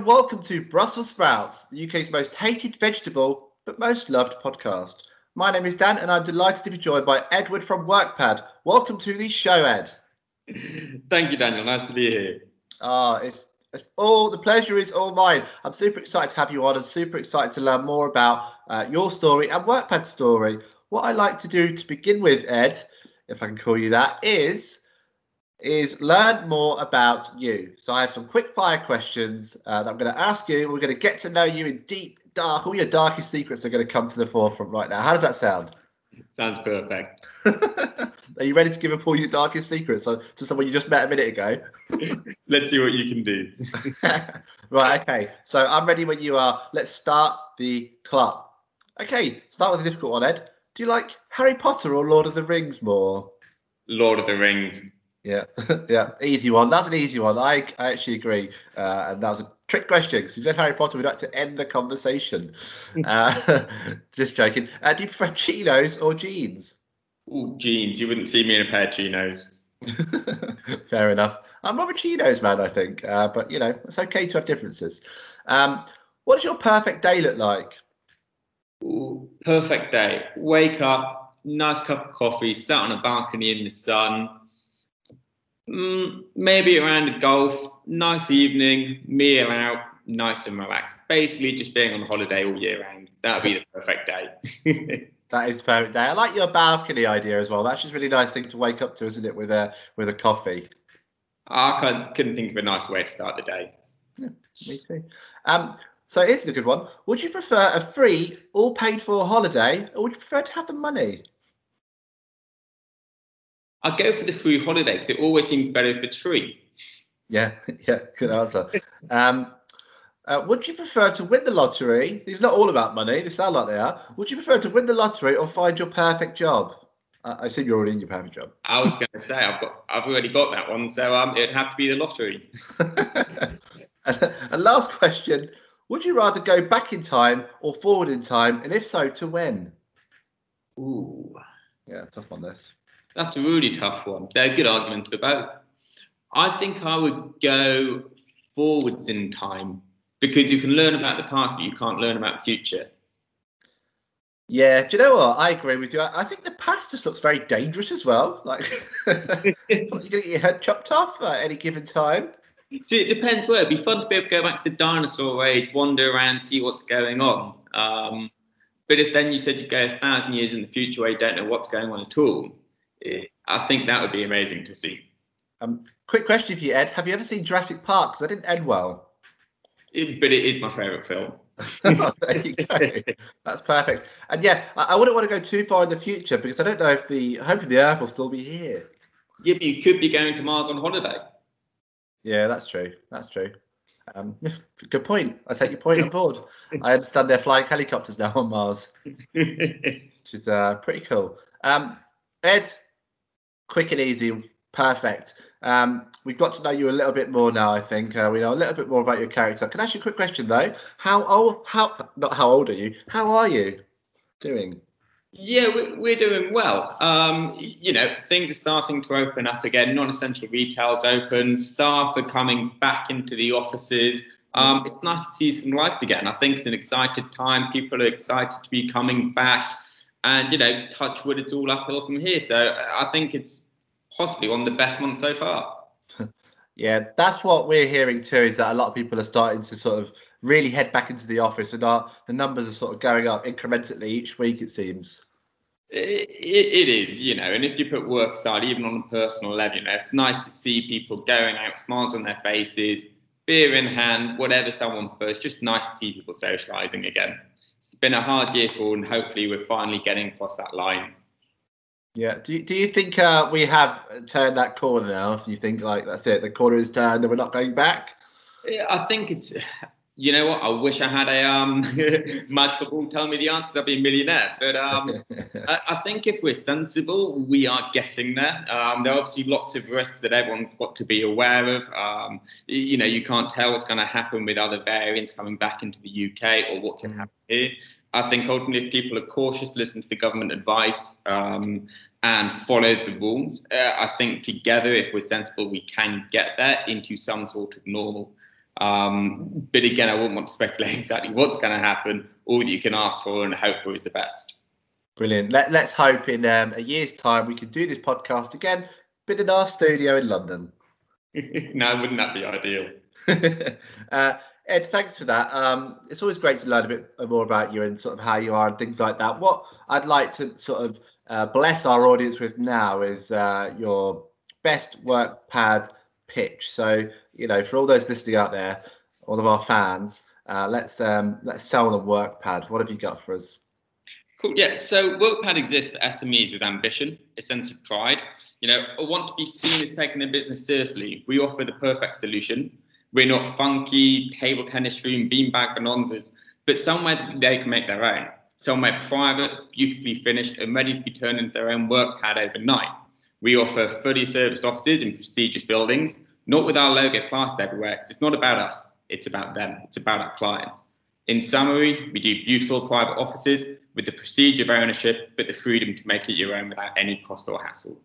and welcome to Brussels sprouts, the UK's most hated vegetable but most loved podcast. My name is Dan, and I'm delighted to be joined by Edward from WorkPad. Welcome to the show, Ed. Thank you, Daniel. Nice to be here. Ah, it's, it's all the pleasure is all mine. I'm super excited to have you on, and super excited to learn more about uh, your story and WorkPad's story. What I like to do to begin with, Ed, if I can call you that, is is learn more about you. So I have some quick fire questions uh, that I'm going to ask you. We're going to get to know you in deep, dark, all your darkest secrets are going to come to the forefront right now. How does that sound? Sounds perfect. are you ready to give up all your darkest secrets to someone you just met a minute ago? Let's see what you can do. right, okay. So I'm ready when you are. Let's start the clock. Okay, start with a difficult one, Ed. Do you like Harry Potter or Lord of the Rings more? Lord of the Rings. Yeah, yeah, easy one. That's an easy one. I, I actually agree. Uh, and that was a trick question because you said Harry Potter, we'd like to end the conversation. uh, just joking. Uh, do you prefer chinos or jeans? Ooh, jeans. You wouldn't see me in a pair of chinos. Fair enough. I'm not a chinos man, I think. Uh, but, you know, it's okay to have differences. Um, what does your perfect day look like? Ooh, perfect day. Wake up, nice cup of coffee, sat on a balcony in the sun Mm, maybe around golf, nice evening, meal out, nice and relaxed. Basically, just being on holiday all year round. That would be the perfect day. that is the perfect day. I like your balcony idea as well. That's just a really nice thing to wake up to, isn't it? With a with a coffee. I couldn't think of a nice way to start the day. Yeah, me too. Um, so here's a good one. Would you prefer a free, all paid for holiday, or would you prefer to have the money? I'd go for the free holiday because it always seems better if it's free. Yeah, yeah, good answer. um, uh, would you prefer to win the lottery? It's not all about money. They sound like they are. Would you prefer to win the lottery or find your perfect job? Uh, I assume you're already in your perfect job. I was going to say I've got, I've already got that one, so um, it'd have to be the lottery. and, and last question: Would you rather go back in time or forward in time, and if so, to when? Ooh, yeah, tough one. This. That's a really tough one. There are good arguments for both. I think I would go forwards in time because you can learn about the past, but you can't learn about the future. Yeah, do you know what? I agree with you. I, think the past just looks very dangerous as well. Like you're going to get your head chopped off at any given time. See, it depends where. It'd be fun to be able to go back to the dinosaur age, wander around, see what's going on. Um, but if then you said you'd go a thousand years in the future where you don't know what's going on at all, I think that would be amazing to see. Um, quick question for you, Ed. Have you ever seen Jurassic Park? Because I didn't end well. It, but it is my favourite film. oh, there you go. That's perfect. And yeah, I, I, wouldn't want to go too far in the future because I don't know if the hopefully the Earth will still be here. Yeah, but you could be going to Mars on holiday. Yeah, that's true. That's true. Um, good point. I take your point on board. I understand they're flying helicopters now on Mars, which is uh, pretty cool. Um, Ed, quick and easy, perfect. Um, we've got to know you a little bit more now. I think uh, we know a little bit more about your character. Can I ask you a quick question though? How old? How not? How old are you? How are you doing? Yeah, we're doing well. Um, you know, things are starting to open up again. Non-essential retail's open. Staff are coming back into the offices. Um, it's nice to see some life again. I think it's an excited time. People are excited to be coming back and you know, touch wood, it's all uphill from here. So I think it's possibly one of the best months so far. yeah, that's what we're hearing too. Is that a lot of people are starting to sort of really head back into the office, and our, the numbers are sort of going up incrementally each week. It seems. It, it, it is, you know, and if you put work aside, even on a personal level, you know, it's nice to see people going out, smiles on their faces, beer in hand, whatever someone prefers. Just nice to see people socialising again it's been a hard year for, and hopefully we're finally getting across that line. Yeah. Do you, do you think uh, we have turned that corner now? Do you think like that's it? The corner is turned and we're not going back? Yeah, I think it's you know what? I wish I had a um, magical ball telling me the answers. I'd be a millionaire. But um, I, I, think if we're sensible, we are getting there. Um, there are obviously lots of risks that everyone's got to be aware of. Um, you know, you can't tell what's going to happen with other variants coming back into the UK or what can mm. happen here. I think ultimately, if people are cautious, listen to the government advice, um, and follow the rules, uh, I think together, if we're sensible, we can get there into some sort of normal. Um, but again, I wouldn't want to speculate exactly what's going to happen. All that you can ask for and hope for is the best. Brilliant. Let, us hope in um, a year's time we can do this podcast again, but in our studio in London. no, wouldn't that be ideal? uh, Ed, thanks for that. Um, it's always great to learn a bit more about you and sort of how you are and things like that. What I'd like to sort of uh, bless our audience with now is uh, your best WorkPad pitch. So, you know, for all those listening out there, all of our fans, uh, let's um, let's sell on them WorkPad. What have you got for us? Cool. Yeah. So WorkPad exists for SMEs with ambition, a sense of pride. You know, want to be seen as taking their business seriously. We offer the perfect solution we're not funky table tennis room beanbag bonanzas, but somewhere they can make their own. Somewhere private, beautifully finished, and ready to be turned into their own work pad overnight. We offer fully serviced offices in prestigious buildings, not with our logo plastered everywhere, because it's not about us, it's about them, it's about our clients. In summary, we do beautiful private offices with the prestige of ownership, but the freedom to make it your own without any cost or hassle.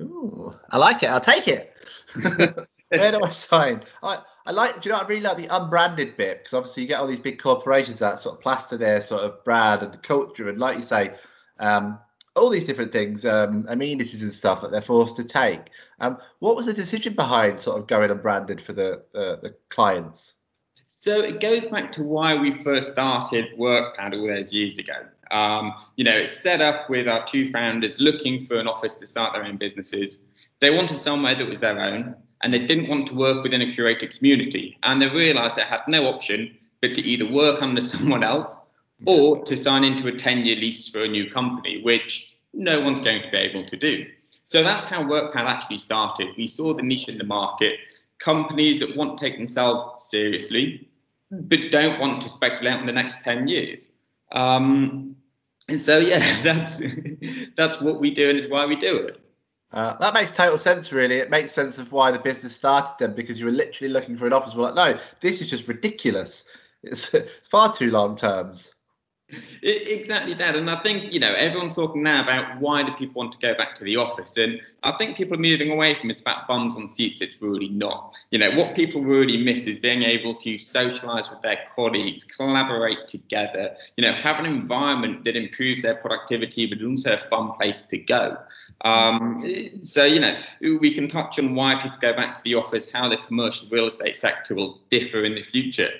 Ooh, I like it. I'll take it. Where do I sign? I, I like. Do you know? I really like the unbranded bit because obviously you get all these big corporations that sort of plaster their sort of brand and culture, and like you say, um, all these different things, um, amenities and stuff that they're forced to take. Um, what was the decision behind sort of going unbranded for the uh, the clients? So it goes back to why we first started WorkPad all those years ago. Um, you know, it's set up with our two founders looking for an office to start their own businesses. They wanted somewhere that was their own and they didn't want to work within a curated community. And they realized they had no option but to either work under someone else or to sign into a 10 year lease for a new company, which no one's going to be able to do. So that's how WorkPad actually started. We saw the niche in the market, companies that want to take themselves seriously, but don't want to speculate on the next 10 years. Um, and so, yeah, that's, that's what we do and is why we do it. Uh, that makes total sense, really. It makes sense of why the business started then, because you were literally looking for an office. We're like, no, this is just ridiculous. It's, it's far too long terms. Exactly that. And I think, you know, everyone's talking now about why do people want to go back to the office? And I think people are moving away from it's about bums on seats. It's really not. You know, what people really miss is being able to socialize with their colleagues, collaborate together, you know, have an environment that improves their productivity, but also a fun place to go. Um, so, you know, we can touch on why people go back to the office, how the commercial real estate sector will differ in the future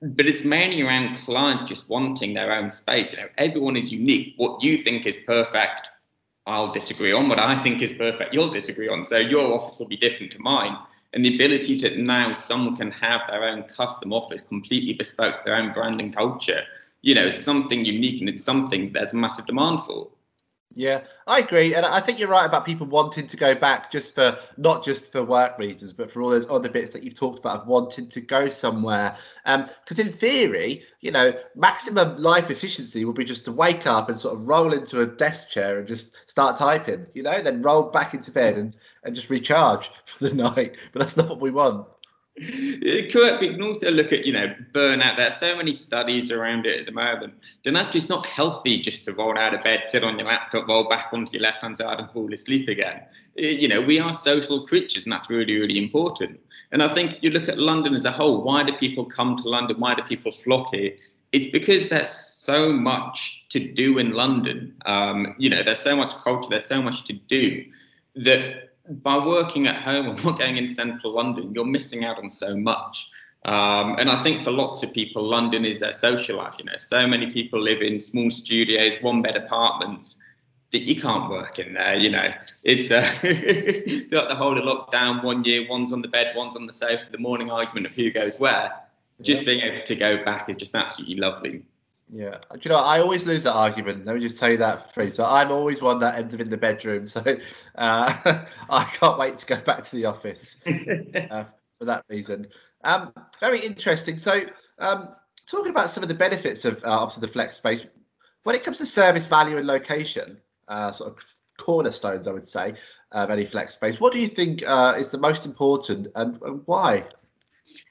but it's mainly around clients just wanting their own space. You know, everyone is unique. What you think is perfect, I'll disagree on. What I think is perfect, you'll disagree on. So your office will be different to mine. And the ability to now someone can have their own custom office, completely bespoke, their own branding culture. You know, it's something unique and it's something there's massive demand for. Yeah, I agree, and I think you're right about people wanting to go back just for not just for work reasons, but for all those other bits that you've talked about of wanting to go somewhere. Because um, in theory, you know, maximum life efficiency would be just to wake up and sort of roll into a desk chair and just start typing, you know, then roll back into bed and and just recharge for the night. But that's not what we want. Correct. We can also look at, you know, burnout. There are so many studies around it at the moment. Then actually it's not healthy just to roll out of bed, sit on your laptop, roll back onto your left hand side and fall asleep again. You know, we are social creatures and that's really, really important. And I think you look at London as a whole, why do people come to London? Why do people flock here? It's because there's so much to do in London. Um, you know, there's so much culture, there's so much to do that by working at home and not going into central London, you're missing out on so much. Um, and I think for lots of people, London is their social life. You know, so many people live in small studios, one bed apartments that you can't work in there. You know, it's uh, throughout the whole of lockdown, one year, one's on the bed, one's on the sofa, the morning argument of who goes where. Just being able to go back is just absolutely lovely. Yeah, do you know I always lose that argument. Let me just tell you that for free. So I'm always one that ends up in the bedroom. So uh, I can't wait to go back to the office uh, for that reason. Um, very interesting. So um, talking about some of the benefits of uh, obviously the flex space, when it comes to service value and location, uh, sort of cornerstones, I would say, of any flex space. What do you think uh, is the most important, and, and why?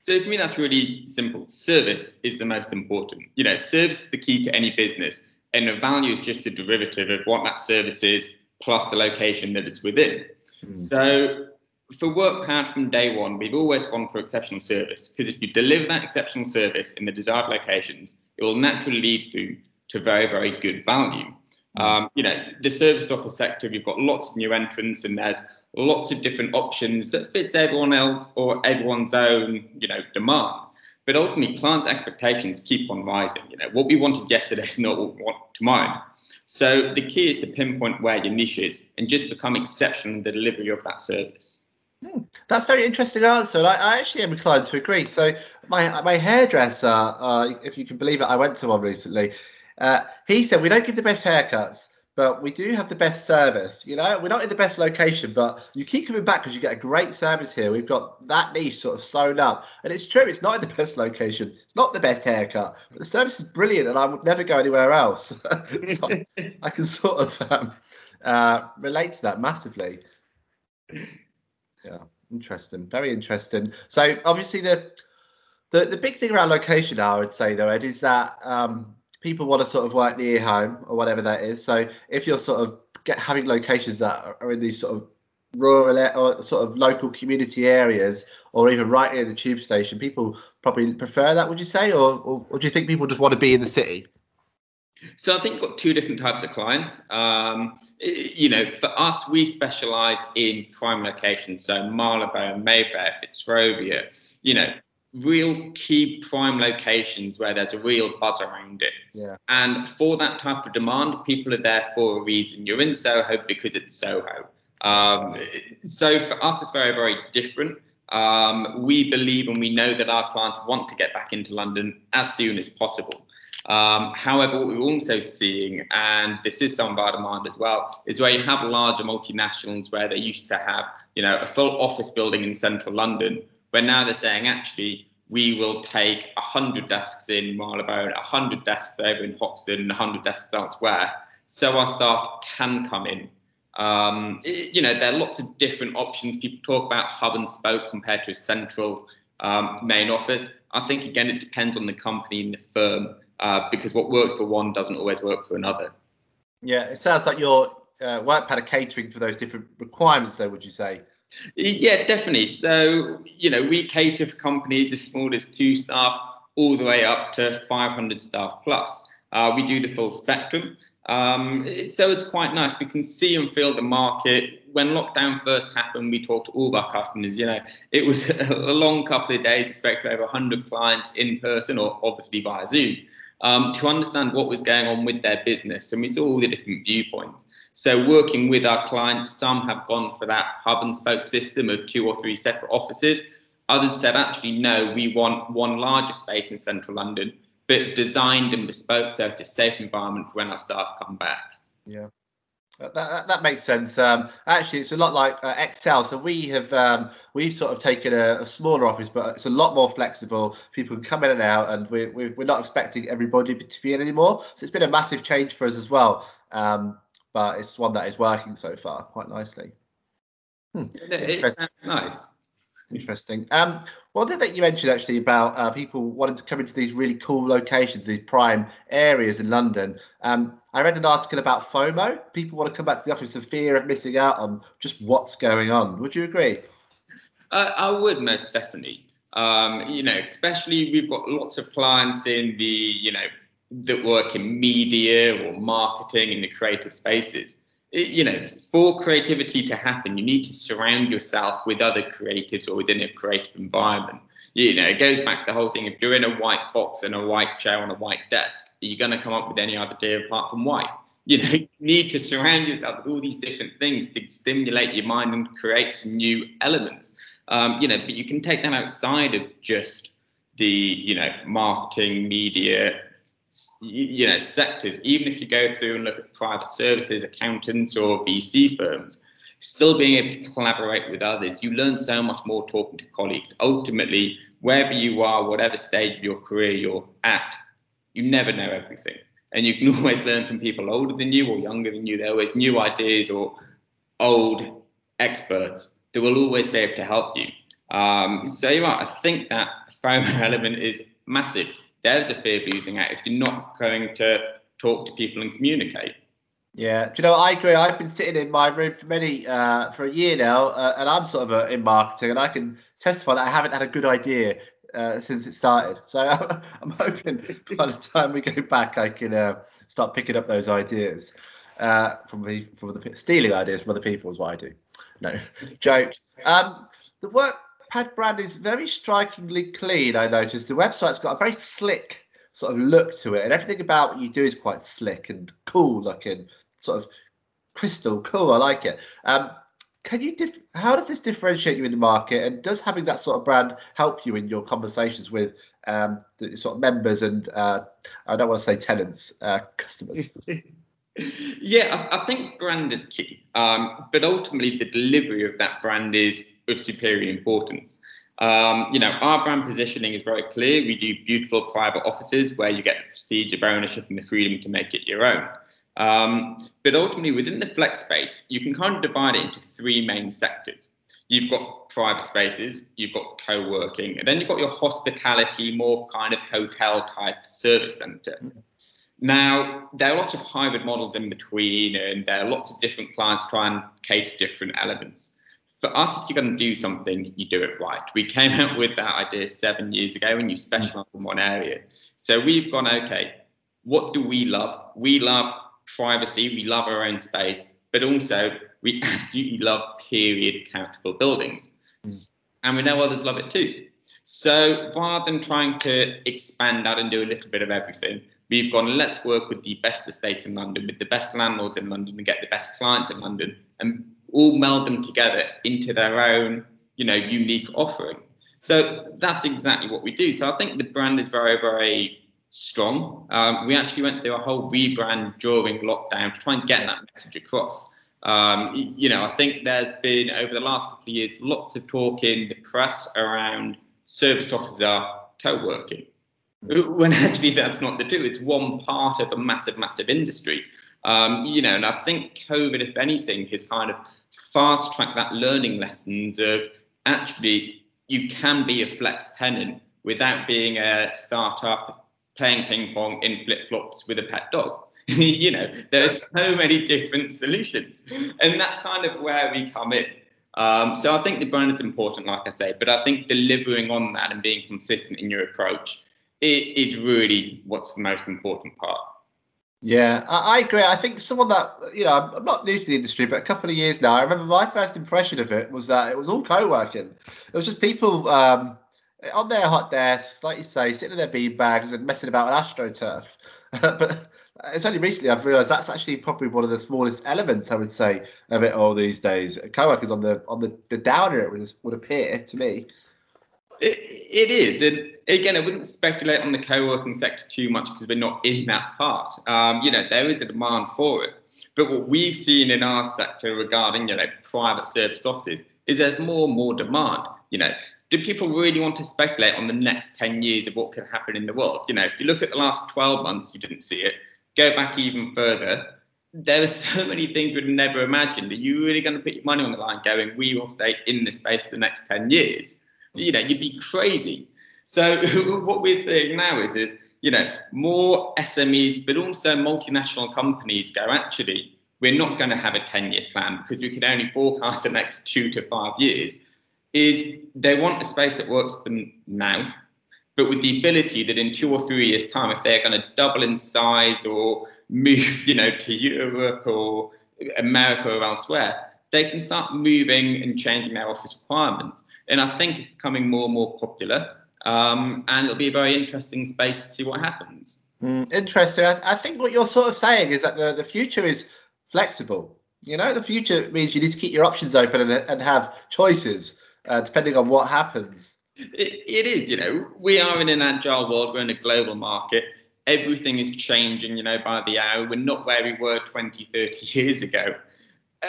So for me, that's really simple. Service is the most important. You know, service is the key to any business, and the value is just a derivative of what that service is plus the location that it's within. Mm. So for WorkPad from day one, we've always gone for exceptional service because if you deliver that exceptional service in the desired locations, it will naturally lead through to very, very good value. Mm. Um, you know, the service office sector, we've got lots of new entrants and there's lots of different options that fits everyone else or everyone's own, you know, demand. But ultimately, clients' expectations keep on rising. You know, what we wanted yesterday is not what we want tomorrow. So the key is to pinpoint where your niche is and just become exceptional in the delivery of that service. Hmm. That's a very interesting answer. I, I, actually am inclined to agree. So my my hairdresser, uh, if you can believe it, I went to one recently. Uh, he said we don't give the best haircuts, but we do have the best service. You know, we're not in the best location, but you keep coming back because you get a great service here. We've got that niche sort of sewn up, and it's true. It's not in the best location. It's not the best haircut, but the service is brilliant, and I would never go anywhere else. so I can sort of um, uh, relate to that massively. Yeah, interesting. Very interesting. So obviously the the the big thing around location I would say though, Ed, is that um, people want to sort of work near home or whatever that is. So if you're sort of get having locations that are in these sort of rural or sort of local community areas or even right near the tube station people probably prefer that would you say or, or, or do you think people just want to be in the city so I think got two different types of clients. Um, you know, for us, we specialise in prime locations, so Marylebone, Mayfair, Fitzrovia. You know, real key prime locations where there's a real buzz around it. Yeah. And for that type of demand, people are there for a reason. You're in Soho because it's Soho. Um, so for us, it's very, very different. Um, we believe and we know that our clients want to get back into London as soon as possible. Um, however, what we're also seeing, and this is some of our demand as well, is where you have larger multinationals where they used to have, you know, a full office building in central London, where now they're saying actually we will take 100 desks in Marylebone, 100 desks over in Hoxton, and 100 desks elsewhere, so our staff can come in. Um, it, you know, there are lots of different options. People talk about hub and spoke compared to a central um, main office. I think again, it depends on the company and the firm uh, because what works for one doesn't always work for another. Yeah, it sounds like your uh, work pattern catering for those different requirements, though. Would you say? Yeah, definitely. So you know, we cater for companies as small as two staff all the way up to 500 staff plus. Uh, we do the full spectrum. Um, so it's quite nice. We can see and feel the market. When lockdown first happened, we talked to all of our customers. You know, it was a long couple of days. We spoke to over 100 clients in person or obviously via Zoom um, to understand what was going on with their business. And we saw all the different viewpoints. So, working with our clients, some have gone for that hub and spoke system of two or three separate offices. Others said, actually, no, we want one larger space in central London, but designed and bespoke so it's a safe environment for when our staff come back. Yeah. That, that, that, makes sense. Um, actually, it's a lot like uh, Excel. So we have um, we've sort of taken a, a, smaller office, but it's a lot more flexible. People can come in and out, and we, we, we're not expecting everybody to be in anymore. So it's been a massive change for us as well. Um, but it's one that is working so far quite nicely. Hmm. It's nice. Interesting. Um, one thing that you mentioned actually about uh, people wanting to come into these really cool locations, these prime areas in London. Um, I read an article about FOMO. People want to come back to the office of fear of missing out on just what's going on. Would you agree? Uh, I would most definitely. Um, you know, especially we've got lots of clients in the, you know, that work in media or marketing in the creative spaces you know, for creativity to happen, you need to surround yourself with other creatives or within a creative environment. You know, it goes back to the whole thing. If you're in a white box and a white chair on a white desk, are you going to come up with any idea apart from white? You know, you need to surround yourself with all these different things to stimulate your mind and create some new elements. Um, you know, but you can take that outside of just the, you know, marketing, media, you know sectors even if you go through and look at private services accountants or vc firms still being able to collaborate with others you learn so much more talking to colleagues. Ultimately wherever you are whatever stage of your career you're at you never know everything. And you can always learn from people older than you or younger than you. There always new ideas or old experts that will always be able to help you. Um, so you are, i think that FOMO element is massive there's a fear of losing out if you're not going to talk to people and communicate. Yeah, do you know? I agree. I've been sitting in my room for many uh, for a year now, uh, and I'm sort of uh, in marketing, and I can testify that I haven't had a good idea uh, since it started. So I'm hoping by the time we go back, I can uh, start picking up those ideas uh, from the from the stealing ideas from other people is what I do. No joke. Um, the WorkPad brand is very strikingly clean. I noticed the website's got a very slick sort of look to it, and everything about what you do is quite slick and cool looking sort of crystal cool. I like it. Um, can you dif- how does this differentiate you in the market and does having that sort of brand help you in your conversations with um, the sort of members and uh, I don't want to say tenants, uh, customers? yeah, I, I, think brand is key, um, but ultimately the delivery of that brand is of superior importance. Um, you know, our brand positioning is very clear. We do beautiful private offices where you get the prestige of ownership and the freedom to make it your own. Um, but ultimately, within the flex space, you can kind of divide it into three main sectors. You've got private spaces, you've got co working, and then you've got your hospitality, more kind of hotel type service center. Now, there are lots of hybrid models in between, and there are lots of different clients try and cater different elements. For us, if you're going to do something, you do it right. We came out with that idea seven years ago, and you specialize in one area. So we've gone, okay, what do we love? We love privacy, we love our own space, but also we absolutely love period countable buildings. Mm. And we know others love it too. So rather than trying to expand out and do a little bit of everything, we've gone, let's work with the best estates in London, with the best landlords in London, and get the best clients in London, and all meld them together into their own, you know, unique offering. So that's exactly what we do. So I think the brand is very, very strong. Um, we actually went through a whole rebrand during lockdown to try and get that message across. Um, you know, I think there's been over the last couple of years lots of talk in the press around service offices are co-working, when actually that's not the two. It's one part of a massive, massive industry. Um, you know, and I think COVID, if anything, has kind of fast track that learning lessons of actually you can be a flex tenant without being a startup playing ping pong in flip flops with a pet dog. you know, there's so many different solutions, and that's kind of where we come in. Um, so I think the brand is important, like I say, but I think delivering on that and being consistent in your approach is really what's the most important part. Yeah, I, I, agree. I think someone that you know, I'm not new to the industry, but a couple of years now. I remember my first impression of it was that it was all co-working. It was just people um, on their hot desks, like you say, sitting in their bean bags and messing about on astroturf. but it's only recently I've realised that's actually probably one of the smallest elements I would say of it all these days. Co-workers on the on the, the downer it would, would appear to me. It, is, and again, I wouldn't speculate on the co-working sector too much because we're not in that part. Um, you know, there is a demand for it, but what we've seen in our sector regarding you know private service offices is there's more and more demand. You know, do people really want to speculate on the next 10 years of what could happen in the world? You know, if you look at the last 12 months, you didn't see it. Go back even further. There are so many things we'd never imagined. Are you really going to put your money on the line going, we will stay in this space for the next 10 years? You know, you'd be crazy. So what we're seeing now is, is, you know, more SMEs, but also multinational companies go, actually, we're not going to have a 10 year plan because we can only forecast the next two to five years is they want a space that works for them now, but with the ability that in two or three years' time, if they're going to double in size or move, you know, to Europe or America or elsewhere, they can start moving and changing their office requirements. And I think it's becoming more and more popular. Um, and it'll be a very interesting space to see what happens. Mm, interesting. I, I, think what you're sort of saying is that the, the future is flexible. You know, the future means you need to keep your options open and, and have choices uh, depending on what happens. It, it is, you know, we are in an agile world, we're in a global market. Everything is changing, you know, by the hour. We're not where we were 20, 30 years ago. Uh,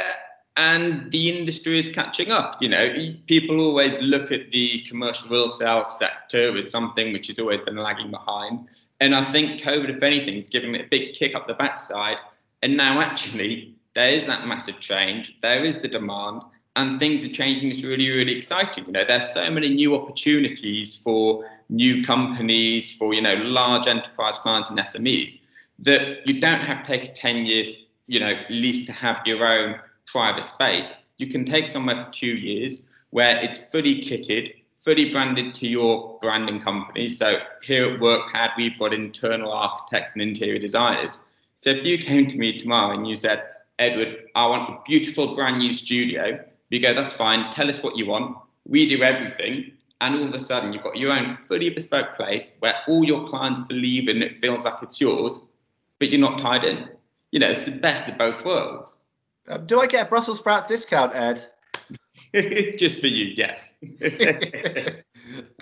and the industry is catching up. You know, people always look at the commercial real estate sector as something which has always been lagging behind. And I think COVID, if anything, is giving it a big kick up the backside. And now, actually, there is that massive change. There is the demand and things are changing. It's really, really exciting. You know, there's so many new opportunities for new companies, for you know, large enterprise clients and SMEs that you don't have to take a 10 years you know, at least to have your own private space. You can take somewhere for two years where it's fully kitted, fully branded to your branding company. So here at WorkPad, we've got internal architects and interior designers. So if you came to me tomorrow and you said, Edward, I want a beautiful brand new studio, we go, that's fine, tell us what you want. We do everything. And all of a sudden, you've got your own fully bespoke place where all your clients believe in it, feels like it's yours, but you're not tied in. You know, it's the best of both worlds. Um, do I get a Brussels sprouts discount, Ed? Just for you, yes.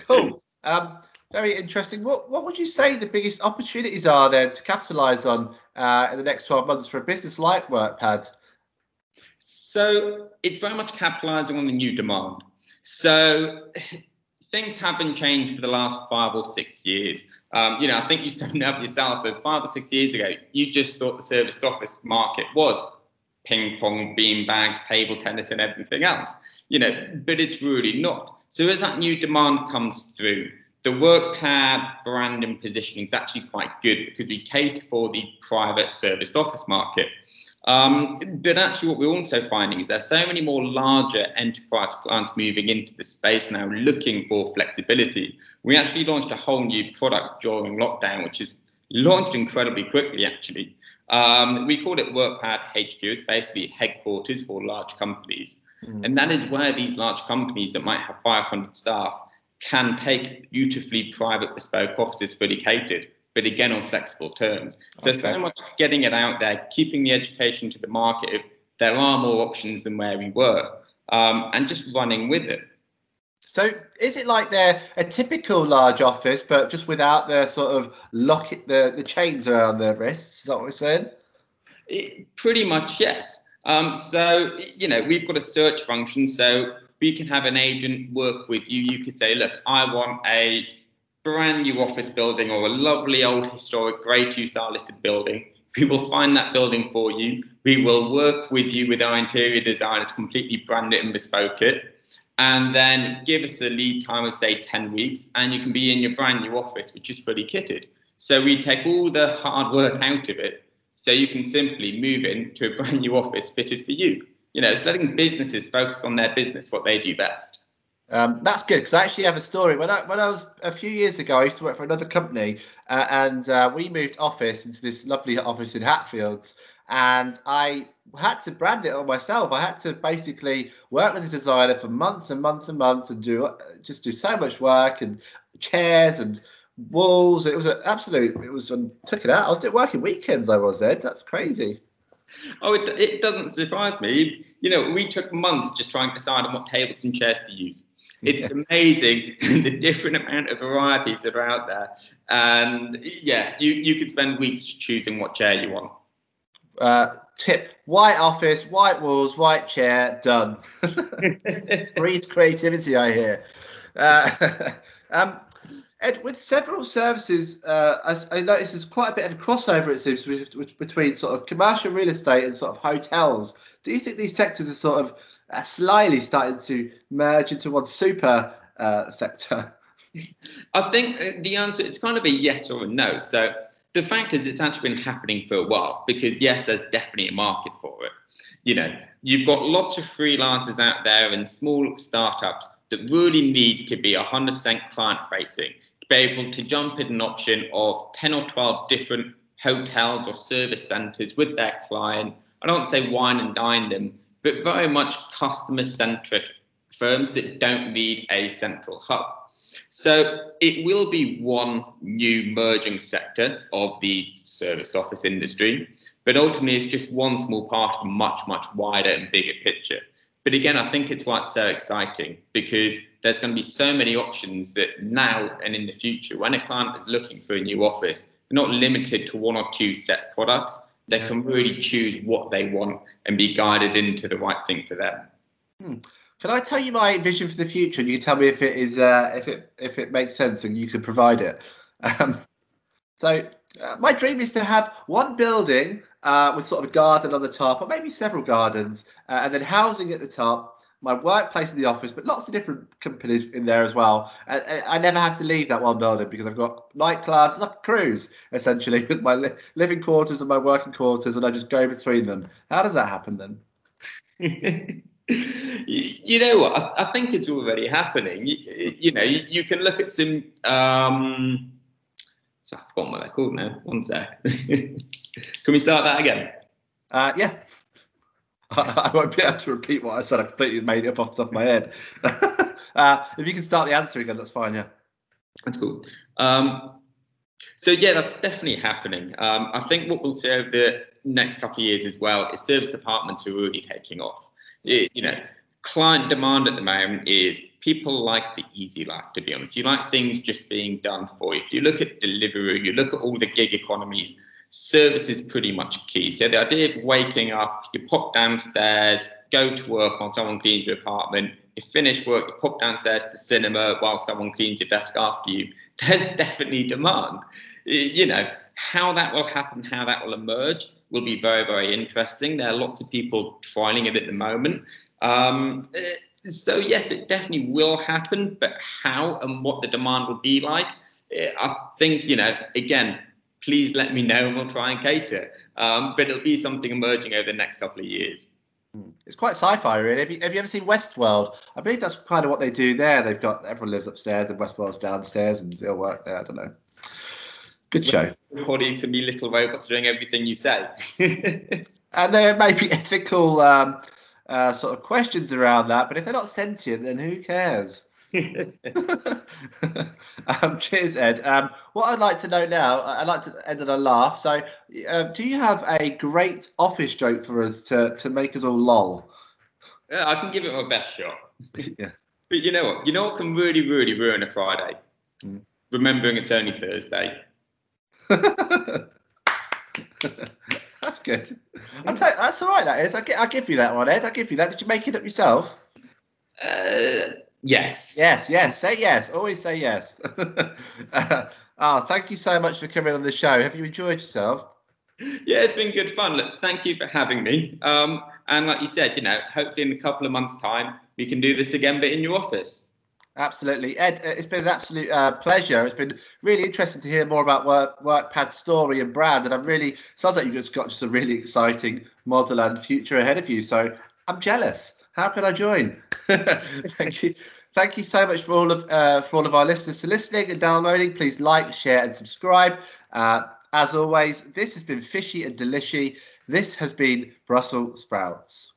cool. Um, very interesting. What what would you say the biggest opportunities are then to capitalise on uh, in the next twelve months for a business like WorkPad? So it's very much capitalising on the new demand. So things have been changed for the last five or six years. Um, you know, I think you said up yourself that five or six years ago, you just thought the serviced office market was ping pong, bean bags, table tennis, and everything else. You know, but it's really not. So as that new demand comes through, the WorkPad brand and positioning is actually quite good because we cater for the private serviced office market. Um, but actually, what we're also finding is there's so many more larger enterprise clients moving into the space now looking for flexibility. We actually launched a whole new product during lockdown, which is launched incredibly quickly, actually. Um, we called it WorkPad HQ. It's basically headquarters for large companies. Mm. And that is where these large companies that might have 500 staff can take beautifully private bespoke offices fully catered but again on flexible terms. So okay. it's very much getting it out there, keeping the education to the market if there are more options than where we were, um, and just running with it. So is it like they're a typical large office, but just without the sort of lock the, the chains around their wrists? Is that what we're saying? It, pretty much, yes. Um, so, you know, we've got a search function. So we can have an agent work with you. You could say, look, I want a brand new office building or a lovely old historic grade two style listed building. We will find that building for you. We will work with you with our interior designers, completely brand it and bespoke it. And then give us a lead time of say 10 weeks, and you can be in your brand new office, which is fully kitted. So we take all the hard work out of it. So you can simply move into a brand new office fitted for you. You know, it's letting businesses focus on their business, what they do best. Um, that's good because I actually have a story. When I when I was a few years ago, I used to work for another company, uh, and uh, we moved office into this lovely office in Hatfields, and I had to brand it on myself. I had to basically work with a designer for months and months and months, and do just do so much work and chairs and walls. It was an absolute. It was um, took it out. I was working weekends. I was there. That's crazy. Oh, it, it doesn't surprise me. You know, we took months just trying to decide on what tables and chairs to use. It's amazing the different amount of varieties that are out there. And yeah, you, you could spend weeks choosing what chair you want. Uh, tip white office, white walls, white chair, done. Breeds creativity, I hear. Uh, um, Ed, with several services, uh, I, I noticed there's quite a bit of a crossover, it seems, between sort of commercial real estate and sort of hotels. Do you think these sectors are sort of uh, slyly starting to merge into one super uh, sector? I think uh, the answer it's kind of a yes or a no. So the fact is, it's actually been happening for a while because yes, there's definitely a market for it. You know, you've got lots of freelancers out there and small startups that really need to be 100% client facing to be able to jump at an option of 10 or 12 different hotels or service centers with their client. I don't say wine and dine them, but very much customer centric firms that don't need a central hub. So it will be one new merging sector of the service office industry, but ultimately it's just one small part of a much, much wider and bigger picture. But again, I think it's why it's so exciting because there's going to be so many options that now and in the future, when a client is looking for a new office, they're not limited to one or two set products they can really choose what they want and be guided into the right thing for them. Hmm. Can I tell you my vision for the future, and you tell me if it is uh, if it if it makes sense and you could provide it? Um, so uh, my dream is to have one building uh, with sort of a garden on the top, or maybe several gardens, uh, and then housing at the top, my workplace in the office, but lots of different companies in there as well. I, I never have to leave that one building because I've got nightclubs. It's like a cruise essentially with my li- living quarters and my working quarters, and I just go between them. How does that happen then? you know what? I, I, think it's already happening. You, you know, you, you, can look at some. Um, so I've forgotten what they're called now. One sec. can we start that again? Uh, yeah. I, won't be able to repeat what I said. I completely made it up off the top of my head. uh, if you can start the answer again, that's fine. Yeah. That's cool. Um, so yeah, that's definitely happening. Um, I think what we'll see over the next couple of years as well is serviced apartments are really taking off. It, you know, client demand at the moment is people like the easy life. To be honest, you like things just being done for you. If you look at delivery, you look at all the gig economies service is pretty much key. So the idea of waking up, you pop downstairs, go to work while someone cleans your apartment, you finish work, you pop downstairs to the cinema while someone cleans your desk after you. There's definitely demand. You know, how that will happen, how that will emerge will be very, very interesting. There are lots of people trialing it at the moment. Um, eh, so yes, it definitely will happen, but how and what the demand will be like, eh, I think, you know, again, please let me know and we'll try and cater. Um, but it'll be something emerging over the next couple of years. Hmm. It's quite sci-fi, really. Have you, have you ever seen Westworld? I believe that's kind of what they do there. They've got everyone lives upstairs and Westworld's downstairs, and they'll work there. I don't know. Good show. Bodies can be little robots doing everything you say. and there may be ethical um, uh, sort of questions around that, but if they're not sentient, then who cares? um, cheers, Ed. Um, what I'd like to know now, I'd like to end on a laugh. So, uh, do you have a great office joke for us to, to make us all lol? Yeah, I can give it my best shot. yeah. But you know what? You know what can really, really ruin a Friday? Mm. Remembering it's only Thursday. that's good. I'll tell that's all right. That is. I will give you that one, Ed. I'll give you that. Did you make it up yourself? Uh, Yes. Yes, yes. Say yes. Always say yes. uh, oh, thank you so much for coming on the show. Have you enjoyed yourself? Yeah, it's been good fun. Look, thank you for having me. Um, and like you said, you know, hopefully in a couple of months' time we can do this again, but in your office. Absolutely, Ed. Uh, it's been an absolute uh, pleasure. It's been really interesting to hear more about work, WorkPad's story and brand, and I'm really sounds like you've just got just a really exciting model and future ahead of you. So I'm jealous. How can I join? Thank you. Thank you so much for all of uh, for all of our listeners for listening and downloading. Please like, share, and subscribe. Uh, as always, this has been fishy and delishy. This has been Brussels sprouts.